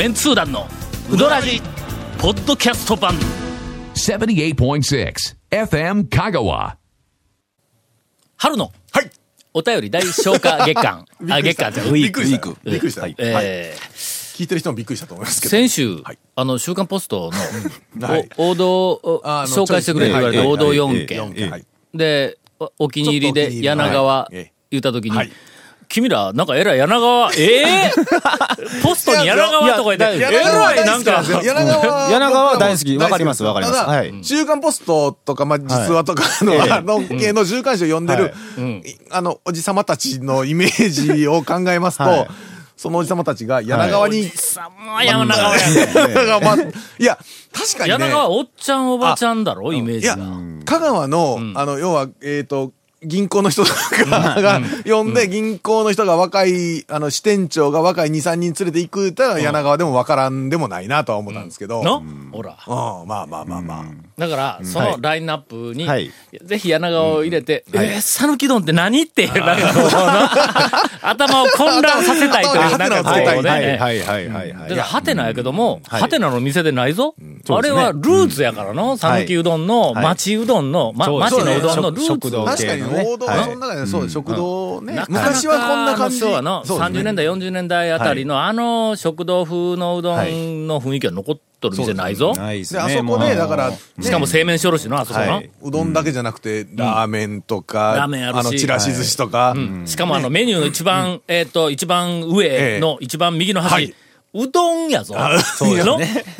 メンツー団のウドラジポッドキャスト版。78.6 FM Kagawa. 春のはい。お便り大消化月間。あ月間じゃウィーク。びっくりした。びっくりした。はい。えー聞いてる人もびっくりしたと思いますけど。先週、はい。あの、週刊ポストの、はい。お王道を紹介してくれって言われて、王道い。4ええ件。ええはい。で、おお気に入りで柳川言ったときに、はい君ら、なんかえらい柳川、ええ ポストに柳川とか言って、えいや柳川らいなんか、柳川柳川は大好きわかりますわかります。はい。週刊ポストとか、まあ、実話とかの、ええ。あの系の週刊誌を読んでる、いあの、おじさまたちのイメージを考えますと、はい。そのおじさまたちが柳川に、さま柳川や。ね 柳川まいや、確かにね。柳川おっちゃんおばちゃんだろ、イメーいやジが。、香川の、あの、要は、えっ、と、銀行の人とかが呼んで、銀行の人が若い、あの、支店長が若い2、3人連れて行くったら、柳川でも分からんでもないなとは思ったんですけど。の？ほら。うん、まあまあまあまあ。だから、そのラインナップに、はい。ぜひ柳川を入れて、えー、讃岐丼って何っていう、なんか 頭を混乱させたいという、かこうハテナをつけたいね。はいはいはいはいはい。だから、ハテナやけども、はい。ハテナの店でないぞ。あれはルーツやからの、讃岐うどんの、はい。町うどんの、町のうどんのルーツ。食堂確かに、系のね。王道、はいその中で、そう、食堂ね。昔はこんな感じ。そうですね。30年代、40年代あたりの、あの食堂風のうどんの雰囲気が残っとる店ないぞ。で、ないですね。あそこで、だから、ね。しかも製麺所ろしの、あそこの。はい。うどんだけじゃなくて、ラーメンとか、ラーメンあるし。の、ちらし寿司とか、しかもあのメニューの一番、えっと、一番上の一番右の端。はい、うどんやぞ。そうですの？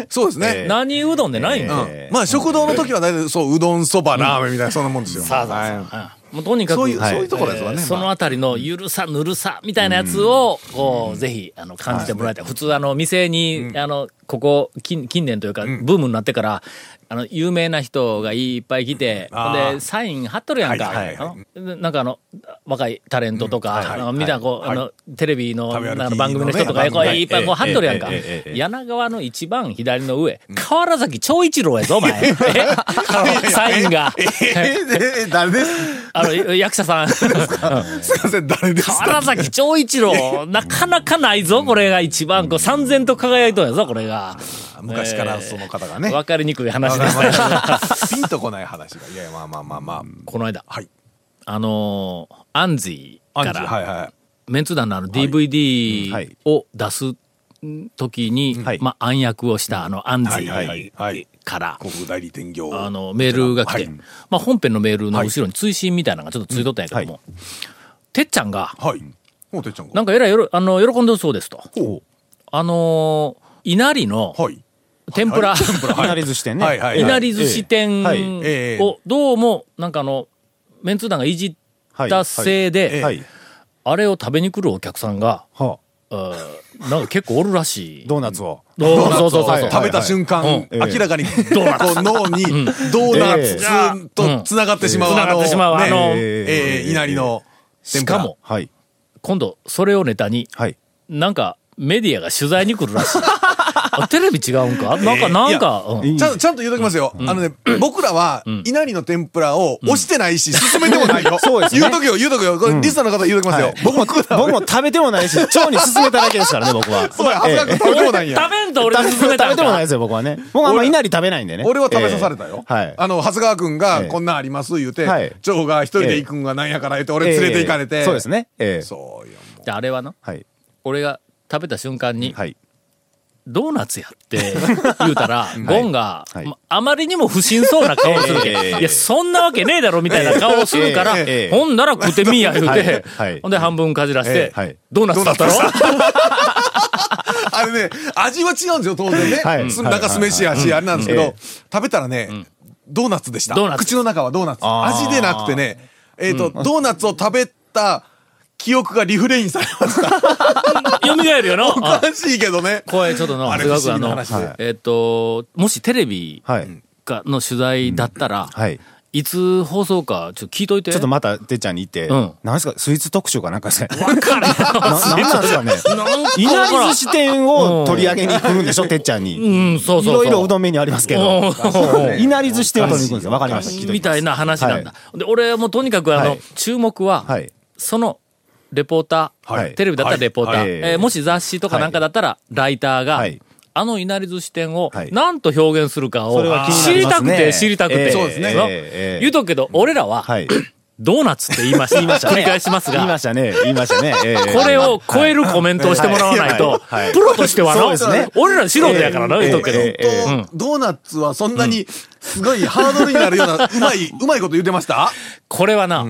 そうですね。え何うどんでないんだよ。えまあ、食堂の時は大体、そう、うどん、そば、ラーメンみたいな、そんなもんですよ。さあさあ。もうとにかく、そういう、はい。そういうところですわね。そのあたりのゆるさ、ぬるさみたいなやつを、こう、ぜひ、あの、感じてもらいたい。普通、あの、店に、あの、ここ、近近年というか、ブームになってから、あの、有名な人がいっぱい来て、で、サイン貼っとるやんか。はいなんかあの、若いタレントとか、はいはい。あのみんなこう、はい。あの、テレビの、なんか番組の人とか、こういっぱいこう貼っとるやんか。柳川の一番左の上、河原崎長一郎やぞ、お前。サインが。ええ、誰です？あの、役者さん。すいません、誰ですか？河原崎長一郎、なかなかないぞ、これが一番、こう、三千と輝いとんやぞ、これが。昔からその方がね。わかりにくい話でしたよ。ピンとこない話が。いやいや、まあまあまあまあ。この間、はい。あのー、アンジーアンジー、から、はいはい。メンツ団のあのはい DVD を出す時に、はいまあ、暗躍をしたあのアンジはいはいはーい。はい。から、広告代理店業。あの、メールが来て、はいまあ、本編のメールの後ろに追伸みたいなのがちょっとついとったんやけども、てっちゃんが、はい。もうてっちゃんが。なんかえらいよろ、あの、喜んでるそうですと。ほあのー稲荷のう。はい。天ぷら、い。なり寿司店ね。はいなり寿司店を、どうも、なんかあの、メンツ団がいじったせいで、はい。あれを食べに来るお客さんが、なんか結構おるらしい。ドーナツを。そうそうそう食べた瞬間、うん。明らかに、こう脳に、ドーナツと繋がってしまう、うん繋がってしまう。あのええ、稲荷の。しかも、はい。今度、それをネタに、はい。なんか、メディアが取材に来るらしい。あテレビ違うんか？なんか、なんか、うんちゃんちゃんと言うときますよ。あのね、僕らは、稲荷の天ぷらを押してないし、進めてもないよ。そうですね言うときよ、言うときよ。これ、リスナーの方言うときますよ。僕も、僕も食べてもないし、腸に勧めただけですからね、僕は。そうや、恥ずかしく食べてもないんや。食べんと俺食べに勧め食べてもないですよ、僕はね。僕はあんまいなり食べないんでね。俺は食べさされたよ。ええはい。あの、長谷川くんが、ええこんなんあります言うて、はい長が一人で行くんがなんやから言って、俺連れて行かれて。ええそうですね。ええ。そうよ。あれはな、はい。俺が食べた瞬間に、はい。ドーナツやって 言うたら、ゴンが、あまりにも不審そうな顔をする。け、ええいや、そんなわけねえだろみたいな顔をするから、ほんなら食ってみいや言うて、ほんで半分かじらして、ドーナツだったろ？あれね、味は違うんですよ、当然ね。はい。す中酢飯やし、あれなんですけど食べたらね、ドーナツでした。口の中はドーナツ。味でなくてね、えっと、ドーナツを食べた記憶がリフレインされました。蘇るよな。おあかしいけどね。これちょっとな、あれすごくあのえっと、もしテレビはい。かの取材だったら、はい。いつ放送か、ちょっと聞いといて。ちょっとまた、てっちゃんに行ってうん、なんですか、スイーツ特集かなんかですね。わかるよ。ななんなんですかね。いなり寿司店を取り上げに来るんでしょ、てっちゃんに。うん、そうそう。いろいろうどんメニューありますけど。いなり寿司店を取りに行くんですよ。わかりました。みたいな話なんだ。で、俺はもうとにかくあの、はい注目は、はい。その、レポーター、はい。テレビだったらレポーター、はい。えーもし雑誌とかなんかだったら、ライターが、はい。あのいなり寿司店をはい。何と表現するかを知りたくて知りたくて。ええそうですね。言うとくけど、俺らは、はい。ドーナツって言いました。繰り返しますが。言いま、したね。言いましたね。ええこれを超えるコメントをしてもらわないとプロとしてはのそうですね、俺ら素人やからな、言うとくけど。ええええうん。ドーナツはそんなに、すごいハードルになるような、うまい、うまいこと言ってました？これはな、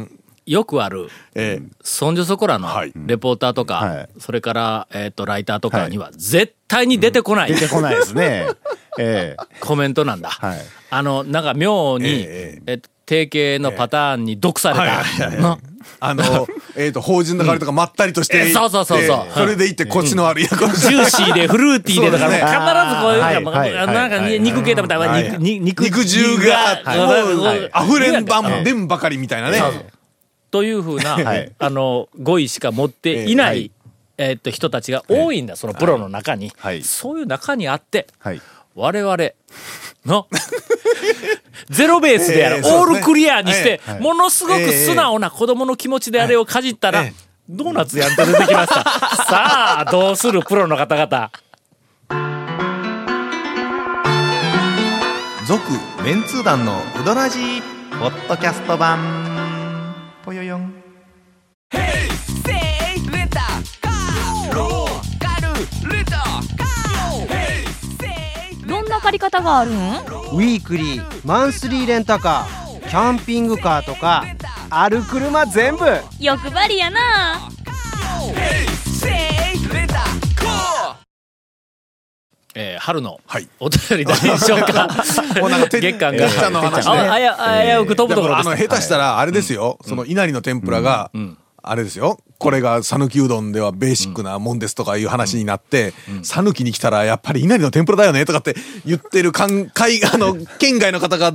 よくある、えそんじょそこらのはい。レポーターとか、はい。それから、えっ、と、ライターとかには、絶対に出てこない、出てこないですね。ええ。コメントなんだ。はい。あの、なんか妙に、ええっと定型のパターンに毒されはいはいはいた。なあの、えっと、法人の香りとかまったりとしてそうそうそうそう。それでいって、コシのある、いや、これジューシーでフルーティーでとか、そうですね。必ずこういう、はい。まあはい。なんかはい。肉系食べたら、はい。肉、に肉肉汁が、はい。溢れんばんでん。ばかりみたいなね。というふうな、はい。あの、語彙しか持っていない、ええはい。えっと、人たちが多いんだ、そのプロの中に。はい。そういう中にあって、はい。我々の、ゼロベースである、ええそうですね。オールクリアにして、ええものすごく素直な子供の気持ちであれをかじったら、ええドーナツやんと出てきました。さあ、どうするプロの方々。続メンツー団のウドラジーポッドキャスト版ぽよよん。どんな借り方があるん？ウィークリーマンスリーレンタカーキャンピングカーとかある車全部。欲張りやなえー春のはい。お便り大丈夫か？もうなんかて月間が。てっちゃんの話ねああや、危うく飛ぶところあの、。下手したら、あれですよ、その、稲荷の天ぷらが、あれですよ、これが讃岐うどんではベーシックなもんですとかいう話になって、讃岐に来たらやっぱり稲荷の天ぷらだよねとかって言ってる関海、あの、県外の方が、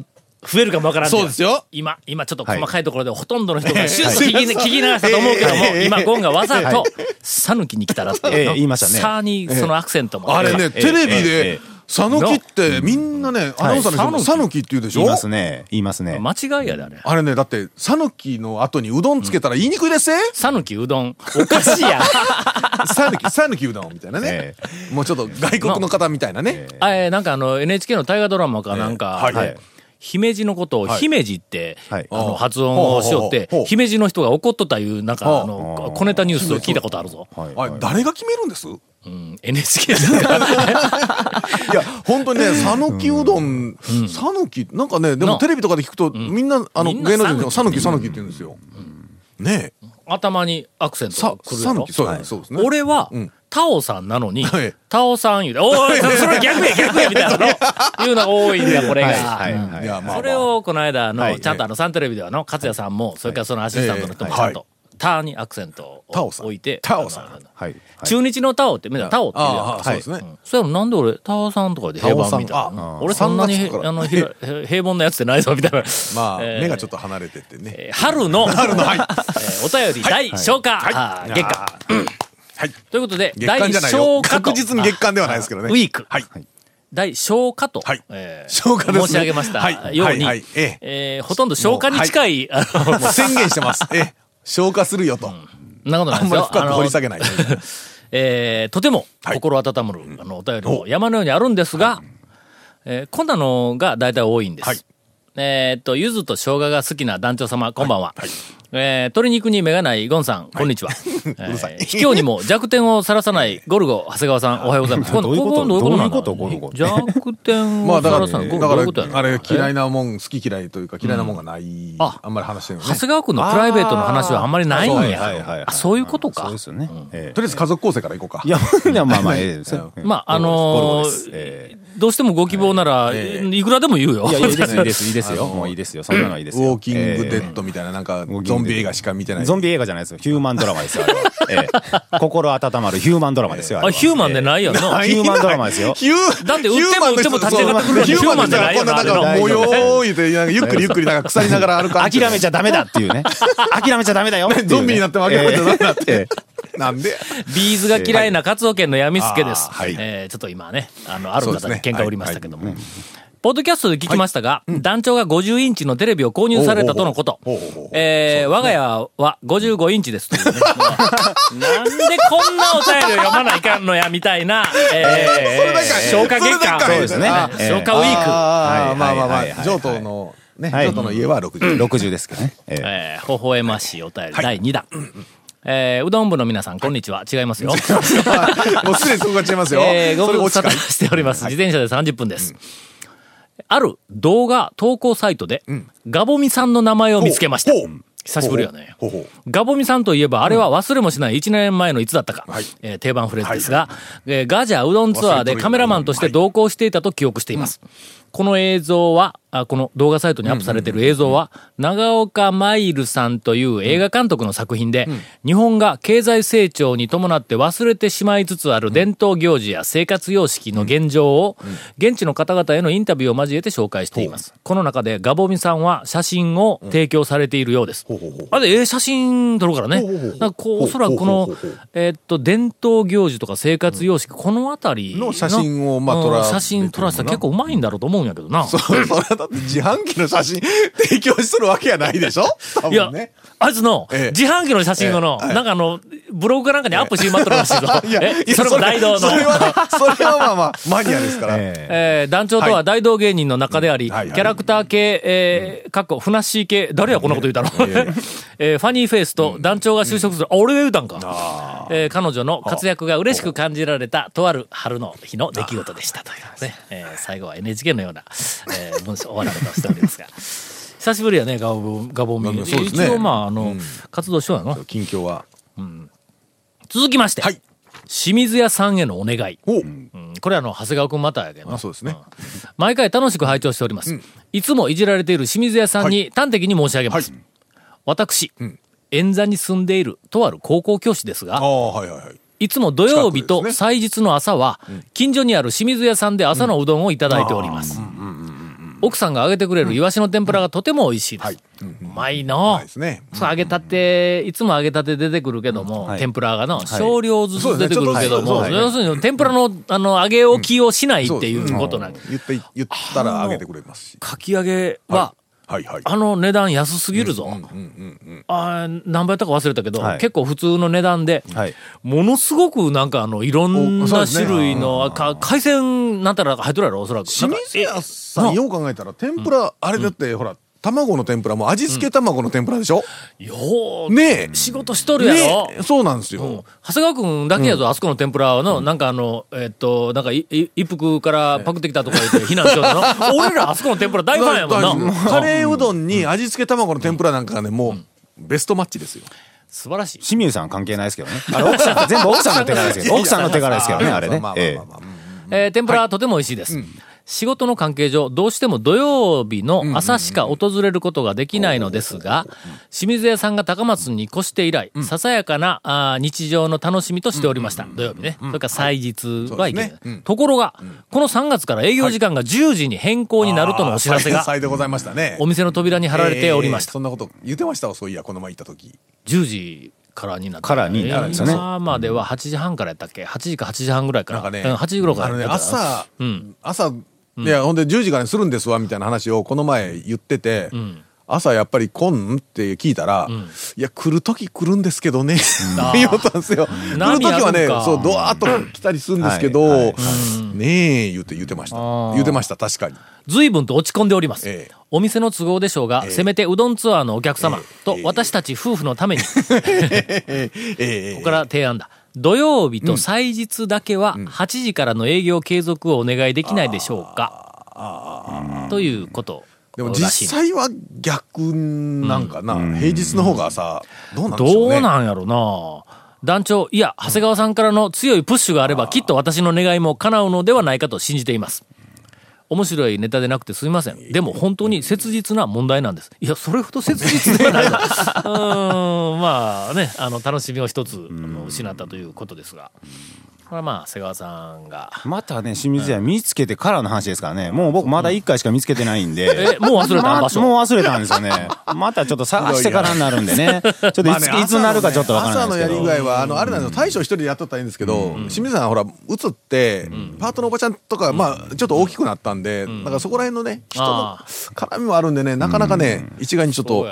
増えるかもわからんそうですよ。今、今ちょっと細かいところでほとんどの人がはいシュッと聞き,、聞き流したと思うけども、ええ今、ゴンがわざと、讃岐に来たらっていうの。ええ言いましたね。さあにそのアクセントも。あれね、えテレビえでえ、讃岐ってみんなね、アナウンサーの人も讃岐讃岐って言うでしょ？言いますね。言いますね。間違いやであれ。あれね、だって、讃岐の後にうどんつけたら言いにくいですね。讃岐うどん、おかしいやん。讃岐、讃岐うどんみたいなね。え。もうちょっと外国の方みたいなね。あえーなんかあの NHK の大河ドラマかなんか、ええ。はい。で姫路のことをはい。姫路って、はい。あの発音をしよって姫路の人が怒っとったいうなんかあの小ネタニュースを聞いたことあるぞ。はい。あれ、誰が決めるんです？うん、NHK ですから。いや、本当にね、讃岐うどん、讃岐、なんかね、でなもテレビとかで聞くと、みんな、あの、芸能人の讃岐。讃岐、讃岐って言うんですよ。ねえ。頭にアクセントさが、来るですねそうですね。俺はうん、タオさんなのにはい、タオさん言うて、おい、そそれ逆や、逆や、みたいなの、いうのが多いんだ、これが。それをこの間の、はいちゃんとあの、サンテレビではの、勝也さんも、それからそのアシスタントの人もちゃんと、ターにアクセントを置いて、タオさん。中日のタオって、みんなタオって言うやん。そうですね。そしたらなんで俺、タオさんとかで平凡みたいな。あ。俺そんなに、3月から。あの、平凡なやつってないぞ、みたいな。まあ、えー目がちょっと離れてってね。えー春の、春の、えーお便り大消化、月間。はい。ということで。大消化と確実に月間ではないですけどね。ウィーク。はい。大消化と、はいえー消化申し上げましたはいように、はいはいえええーほとんど消化に近い、あの、もう宣言してます。ええ、消化するよと。なことないあんまりですよ。深く掘り下げない。えーとてもはい心温まる、あのお便りも山のようにあるんですが、えーこんなのが大体多いんです。はいえーっと、柚子と生姜が好きな団長様、こんばんは。えー鶏肉に目がないゴンさん、こんにちは。えるさいー卑怯にも弱点をさらさない ゴルゴ、長谷川さん、おはようございます。どういうこと？こここどういうこと？ゴルゴ弱点まあだから、をさらさない。ゴルだから、あれ嫌いなもん、好き嫌いというか嫌いなもんがない。ああんまり話してるのね。長谷川君のプライベートの話はあんまりないんや。はいはいはい。あそういうことかそうですよね。ええとりあえず家族構成からいこうか。いや、まあまあ、ええですよまあ、あのどうしてもご希望なら、えいくらでも言うよ。えいや、いいです、いいです、いいですよ。もういいですよ。そんなのはいいですウよ。ォーキングデえッドみたいな、なんかえ、ゾンビ映画しか見てない。ゾンビ映画じゃないですよ。ヒューマンドラマですよ、あれは。ええ心温まるヒューマンドラマですよ。あ、ヒューマンでないよな。ヒューマンドラマですよ。ヒューだって売っても売っても立ち上がってくるヒューマンじゃないよこんななんかあれ模様言うて、ゆっくりゆっくりなんか腐りながら歩かん諦めちゃダメだっていうね。諦めちゃダメだよ。ゾンビになっても諦めちゃダメだってえなんでビーズが嫌いなカツオ県の闇助です。あーはいえーちょっと今ね、あの、ある方に喧嘩売りましたけども。ポッドキャストで聞きましたが、団長が50インチのテレビを購入されたとのこと。えー我が家は55インチですというね。なんでこんなお便りを読まないかんのや、みたいな、えー、消化月間。そうですねあ消化ウィーク。まあまあまあ、はいはいはいはい上等の、ね、はい上等の家は60。60ですけどね。えええー、微笑ましいお便り第2弾。えーうどん部の皆さん、こんにちは。違いますよ。もうすでにそこが違いますよ。えー、ご無沙汰しております。自転車で30分です。ある動画投稿サイトで、ガボミさんの名前を見つけました。久しぶりやね。ガボミさんといえば、あれは忘れもしない1年前のいつだったか。はい。えー定番フレーズですが、えーガジャうどんツアーでカメラマンとして同行していたと記憶しています。この映像は、あこの動画サイトにアップされている映像は、長岡マイルさんという映画監督の作品で、日本が経済成長に伴って忘れてしまいつつある伝統行事や生活様式の現状を、現地の方々へのインタビューを交えて紹介しています。この中でガボミさんは写真を提供されているようです。あれ、ええ写真撮るからね。なんかこう、おそらくこのえーっと、伝統行事とか生活様式、このあたりの写真をまあ撮らうん写真撮らせたら結構うまいんだろうと思うんやけどな。そそれはだって自販機の写真提供しとるわけやないでしょ？多いや分ね。、あいつの、ええ。自販機の写真をの、ええ。なんかあの、ブログかなんかにアップしてまっとるらし いぞ。いや、それも大道の。それは、それはまあまあ、マニアですから。えー団長とは大道芸人の中であり、キャラクター系、えー、かっこ、ふなっしー系、誰やこんなこと言うたの、えーファニーフェイスと団長が就職する、あ、俺が言うたんか。えー彼女の活躍が嬉しく感じられた、とある春の日の出来事でしたというね。えー最後は NHK のような、えー文章終わられとしておりますが。久しぶりやね、ガボ、ガボミ。ね一応まあ、あの、活動しようやの。近況は。続きまして、はい清水屋さんへのお願い。おうんこれあの、長谷川くんまたやけどなあそうですね。毎回楽しく拝聴しております。いつもいじられている清水屋さんに端的に申し上げます。はい私、ん円座に住んでいるとある高校教師ですが、ああ、はいはいはい。いつも土曜日と祭日の朝は、近所にある清水屋さんで朝のうどんをいただいております。奥さんが揚げてくれるイワシの天ぷらがとても美味しいです。はい。うまいのですね。そう揚げたて、いつも揚げたて出てくるけども、はい。天ぷらがの、少量ずつ出てくるけども、要するに天ぷらの、あの、揚げ置きをしないっていうことなん言って、言ったらあげてくれますし。かき揚げは、はいはい。あの値段安すぎるぞ。あー何倍やったか忘れたけど、はい結構普通の値段で、はいものすごくなんかあの、いろんな種類の、あか海鮮なんたら入っとるやろ、おそらく。清水屋さん、よう考えたら、天ぷら、あれだって、ほら、卵の天ぷらも味付け卵の天ぷらでしょ？よう、ねえ。仕事しとるやろ。ねえそうなんですうんよ。長谷川くんだけやぞ、あそこの天ぷらの、なんかあの、えっと、なんかい、い一服からパクってきたとか言って非難しようの？俺らあそこの天ぷら大ファンやもんな。カレーうどんに味付け卵の天ぷらなんかがね、もう、ベストマッチですよ。素晴らしい。清水さん関係ないですけどね。あれ奥さん、全部奥さんの手柄ですけど、奥さんの手柄ですけどね、あれねえー天ぷらはとても美味しいです。仕事の関係上、どうしても土曜日の朝しか訪れることができないのですが、清水屋さんが高松に越して以来、ささやかなあー日常の楽しみとしておりました。土曜日ね。それから祭日はいけないところが、この3月から営業時間が10時に変更になるとのお知らせが、さいでございましたね。お店の扉に貼られておりました。えーそんなこと言ってましたわ、そういや、この前行った時。10時からになって。からになるんですよね今までは8時半からやったっけ ?8 時か8時半ぐらいから。なんかね、うん8時頃からあのね、やった朝、うん。朝、いや、ほんで10時からにするんですわ、みたいな話をこの前言ってて、朝やっぱり来んって聞いたら、いや、来る時来るん言うね。言おったんですよ。来る時はね、そう、ドワーッと来たりするんですけど、はいはいねえ、言って言ってました。ー。言ってました、確かに。随分と落ち込んでおります。ええ。お店の都合でしょうが、ええ。せめてうどんツアーのお客様とえ。え私たち夫婦のために、こえ。えこから提案だ。土曜日と祭日だけは8時からの営業継続をお願いできないでしょうか。ということでも実際は逆なんかな、平日の方がさ、どうなんでしょうね。どうなんやろな。団長、いや、長谷川さんからの強いプッシュがあれば、きっと私の願いも叶うのではないかと信じています。面白いネタでなくてすみません。でも本当に切実な問題なんです。いや、それほど切実ではないな。うー ん、まあね、あの、楽しみを一つ、失ったということですが。これはまあ、瀬川さんが。またね、清水屋見つけてからの話ですからね。もう僕まだ一回しか見つけてないんで。え、もう忘れたま場所？もう忘れたんですよね。またちょっと探してからになるんでね。ちょっといつ,、いつになるかちょっとわからない朝のやですけど。り具合は、あの、あれなんですよ、大将一人でやっとったらいいんですけど、清水さんほら、映って、パートのおばちゃんとか、まあ、ちょっと大きくなったんで、だからそこら辺のね、人のあ絡みもあるんでね、なかなかね、一概にちょっと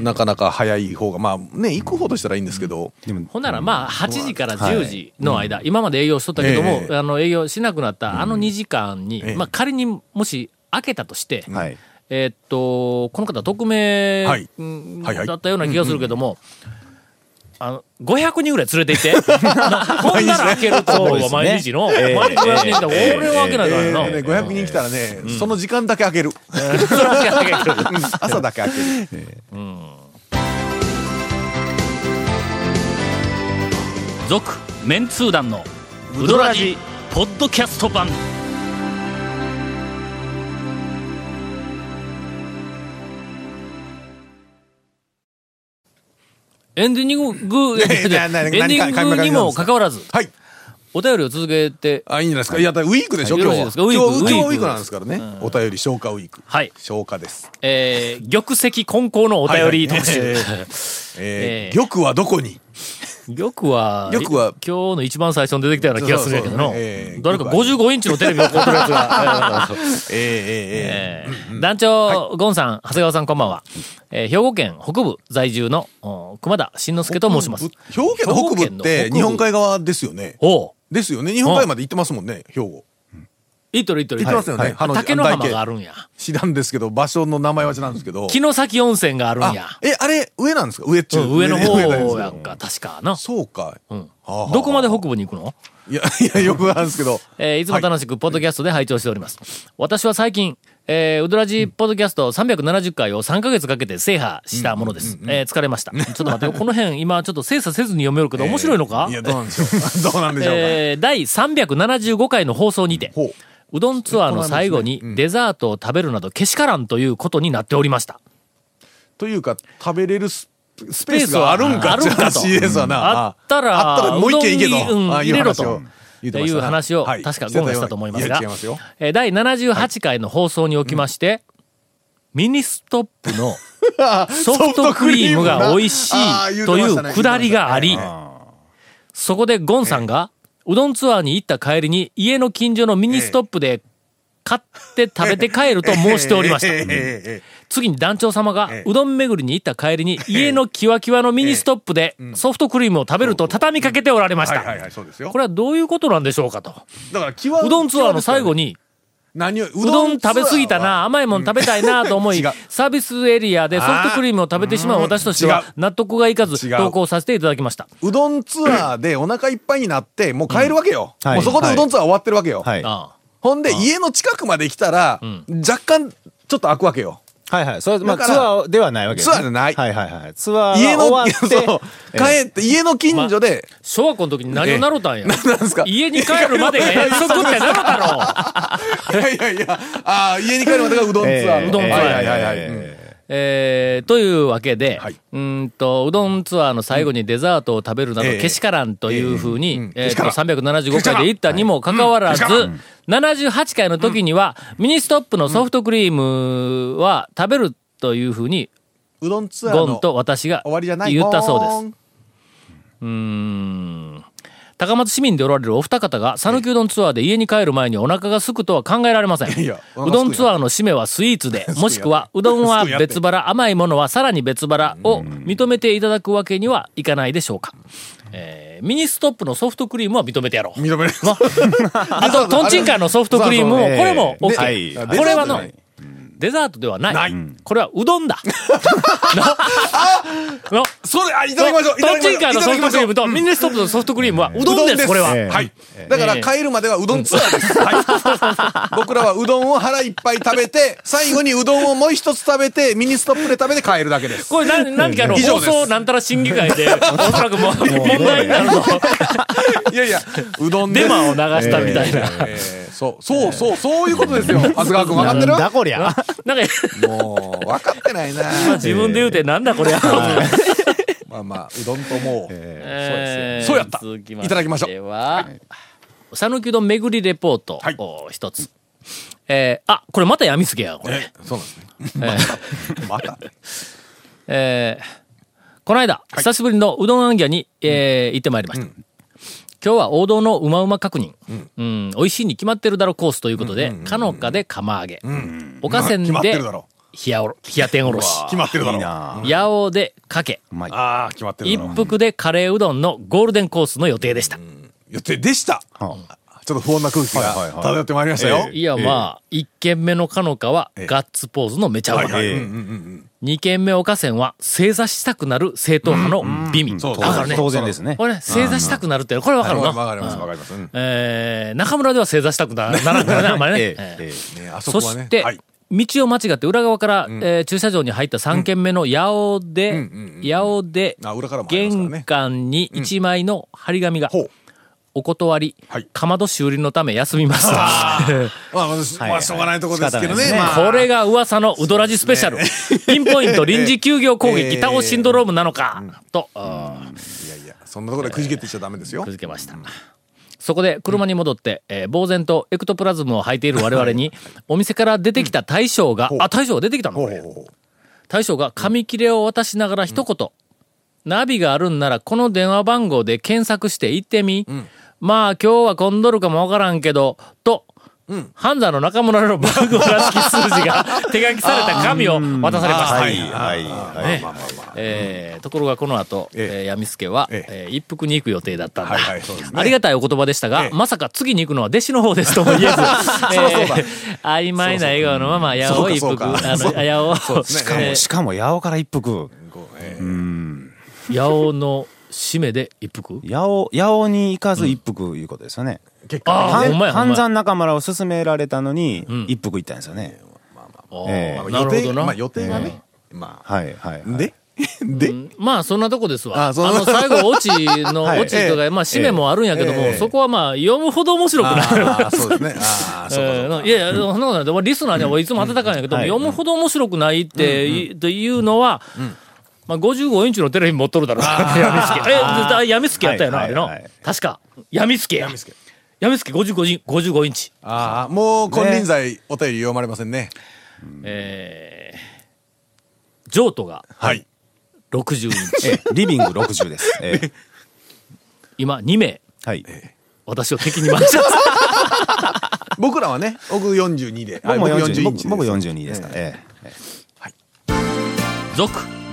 なかなか早い方が、まあね、行く方としたらいいんですけど、ほんならまあ、8時から10時の間、今まで営業しとったけども、ええ。あの、営業しなくなったあの2時間に、ええ。まあ仮にもし開けたとして、はい。えーっと、この方、匿名、はい。うんはいはい。だったような気がするけども、あの、500人ぐらい連れて行って、ほんなら開けると思うわ、毎日の。ええ。毎日500人来たら、俺は開けないからな。えーね、500人来たらね、その時間だけ開ける。朝だけ開ける。続、メンツー団の、ウドラジ、ポッドキャスト版。エンディング、エンディングにもかかわらず、はい。お便りを続けて、あ、いいんじゃないですか？いや、ウィークでしょ、よ今日は。今日、今日ウウィークなんですからね。お便り消化ウィーク。はい。消化です。えー、玉石混交のお便り特集。えー、玉はどこに？玉は、玉は今日の一番最初に出てきたような気がするんやけどの、そうそうそうえー誰か玉は55インチのテレビを買うてるやつが、えー、えー、ええー団長、ゴンさん、長谷川さんこんばんは。えー兵庫県北部在住のお熊田慎之介と申します。兵庫県の北部って日本海側ですよね。ですよね。日本海まで行ってますもんね、兵庫。いっとるいっとる行ってますよね。あの竹の浜があるんや。知らんですけど、場所の名前は知らんですけど。木の崎温泉があるんやあ。、え、あれ、上なんですか？上っちゅう。うん上の方やんか、確かな。そうか。うんどこまで北部に行くの？いや、いや、よくあるんですけど。えーいつも楽しくポッドキャストで拝聴しております。私は最近、えー、ウドラジポッドキャスト370回を3ヶ月かけて制覇したものです。えー疲れました。ちょっと待ってよ、この辺今ちょっと精査せずに読めるけど 面白いのか、いや、どうなんでしょうか。どうなんでしょうか。えー第375回の放送にて、ほう。うどんツアーの最後にデザートを食べるなどけしからんということになっておりました。というか、食べれるススペースがあるんかあるんかとって話ですわな。あったら、あったらもう一軒行けと。うどん入れろと。言っていう話を、はい。確かゴンがしたと思いますが。えー第78回の放送におきまして、ミニストップの ソフトクリームが美味しいというくだりがあり、そこでゴンさんが、うどんツアーに行った帰りに家の近所のミニストップで買って食べて帰ると申しておりました。次に団長様がええ。うどん巡りに行った帰りに家のキワキワのミニストップでソフトクリームを食べると畳みかけておられました。はいはいはい、そうですよ。これはどういうことなんでしょうかと。だから、際うどんツアーの最後に、に、何を、ううどん食べ過ぎたな。な、甘いもん食べたいなと思いサービスエリアでソフトクリームを食べてしまう私としては納得がいかず投稿させていただきました。うどんツアーでお腹いっぱいになって、もう帰るわけよ。はい。もうそこでうどんツアー終わってるわけよ。ほんで、家の近くまで来たら、若干、ちょっと開くわけよ。はいはい。それは、まあ、ツアーではないわけです、ね。ツアーじゃないはいはいはい。ツアー家の、が終わって、そう、帰って、家の近所で、小学校の時に何を習ったんや？なんですか？家に帰るまでが遠足って習ったろ。いやいやいや、ああ、家に帰るまでがうどんツアーの。うどんツアーはいはいはいはい。ええーというわけで、はい。うーんと、うどんツアーの最後にデザートを食べるなど、ええけしからんというふうに、ええうん。えーと、けしから375回で言ったにもかかわらず、はいうん。78回の時には、ミニストップのソフトクリームは食べるというふうに、うどんツアーのゴンと私が言ったそうです。す。うーん。高松市民でおられるお二方が、讃岐うどんツアーで家に帰る前にお腹が空くとは考えられません。うどんツアーの締めはスイーツで、もしくは、うどんは別腹、甘いものはさらに別腹を認めていただくわけにはいかないでしょうか。えーミニストップのソフトクリームは認めてやろう。認める。あと、トンチンカンのソフトクリームも、これもえ OK。はいこれはのデザートではない。ないこれはうどんだ。ののそれ、あ、いただきましょう。トだきましょうンチンカンのソフトクリームとミニストップのソフトクリームはうどんです、これは。ええはい。だから帰るまではうどんツアーです。はい。僕らはうどんを腹いっぱい食べて、最後にうどんをもう一つ食べて、ミニストップで食べて帰るだけです。これ何、何かの放送なんたら審議会で、おそらくもう問題になるぞ。いやいや、うどんですデマを流したみたいな。えーそう、そう、そう、そういうことですよ。長谷川君分かってる？だこりゃ。なんか、もう、分かってないな。自分で言うてなんだこれ。まあまあ、うどんともう、えーそうやった続きまいただきましょうしては、讃岐うどん巡りレポートはいを一つ。えー、あ、これまたやみつけや、これ。えそうなんですね。また？えー、この間、久しぶりのうどんあんぎゃに、えー行ってまいりました。今日は王道のうまうま確認。うん、美味しいに決まってるだろコースということで、かのかで釜揚げ。おかせんで。冷やおろ、冷や天おろし。決まってるだろ。いいな八尾でかけ。うまい。ああ、決まってる一だろ。服でカレーうどんのゴールデンコースの予定でした。予定でした。はちょっと不穏な空気が漂ってまいりましたよ。いや、まあ、一軒目のかのかはええガッツポーズのめちゃうま。はいはいええ二軒目岡線は正座したくなる正統派の美味。そうだからね、当然ですね。これね、正座したくなるって、これわかるわな。かります、わかります。うんえー、中村では正座したくなならんからね、あんまりね。ええあそそこはね。して、はい。道を間違って裏側から、えー駐車場に入った3軒目の八尾で、うんうんうん八尾で、玄ね。関に一枚の張り紙が、ほう。お断り、はい。かまど修理のため休みます。まあ、まあ、しょうがないところですけどね。ねまあ。これが噂のウドラジスペシャル。ピンポイント臨時休業攻撃、えータオシンドロームなのか、と、あー。いやいや、そんなところでくじけてちゃダメですよ。く。じけました。そこで車に戻って、えー呆然とエクトプラズムを履いている我々に、お店から出てきた大将が、ほうあ、大将が出てきたの？これほう。ほう。ほう大将が紙切れを渡しながら一言、ナビがあるんならこの電話番号で検索して行ってみ。まあ今日は混んどるかもわからんけど、と、ハンザの中村の番号らしき数字が手書きされた紙を渡されました。はい、はい、はい。ね。えーところがこの後、ええ。えー、闇助は、ええ。ー一服に行く予定だったんだ。はいはいそうですね。ありがたいお言葉でしたが、ええ。まさか次に行くのは弟子の方ですとも言えず、えー曖昧な笑顔のまま、八尾一服、あの、八尾、しかも、えー。しかも、八尾から一服。八尾の締めで一服？八尾、八尾に行かず一服いうことですよね。ー結あ果半山中村を勧められたのにん、一服行ったんですよね。あーええなるほどな。まあ予定がね。まはい、はい。あ。で？で？まあ、そんなとこですわ。あの、最後、オチの、はい。オチとか、まあ、締めもあるんやけども、ええそこはまあ、読むほど面白くない。ああ、そうですね。ああ、いやいや、そんなことない。でもリスナーにはいつも温かいんやけど読むほど面白くないっていうのは、まあ、55インチのテレビ持っとるだろう。やみつけ。え、あやみつけやったよな、あれのはいはいはい。確か。やみつけや。やみつけ55イン55インチ。ああ、もう金輪際お便り読まれませんね。えー、譲渡がはい。60インチ。ええリビング60です。ええ今、2名、はい。私を敵に回します。僕らはね、僕42で。僕もはい40、41僕僕42ですから。ええ続、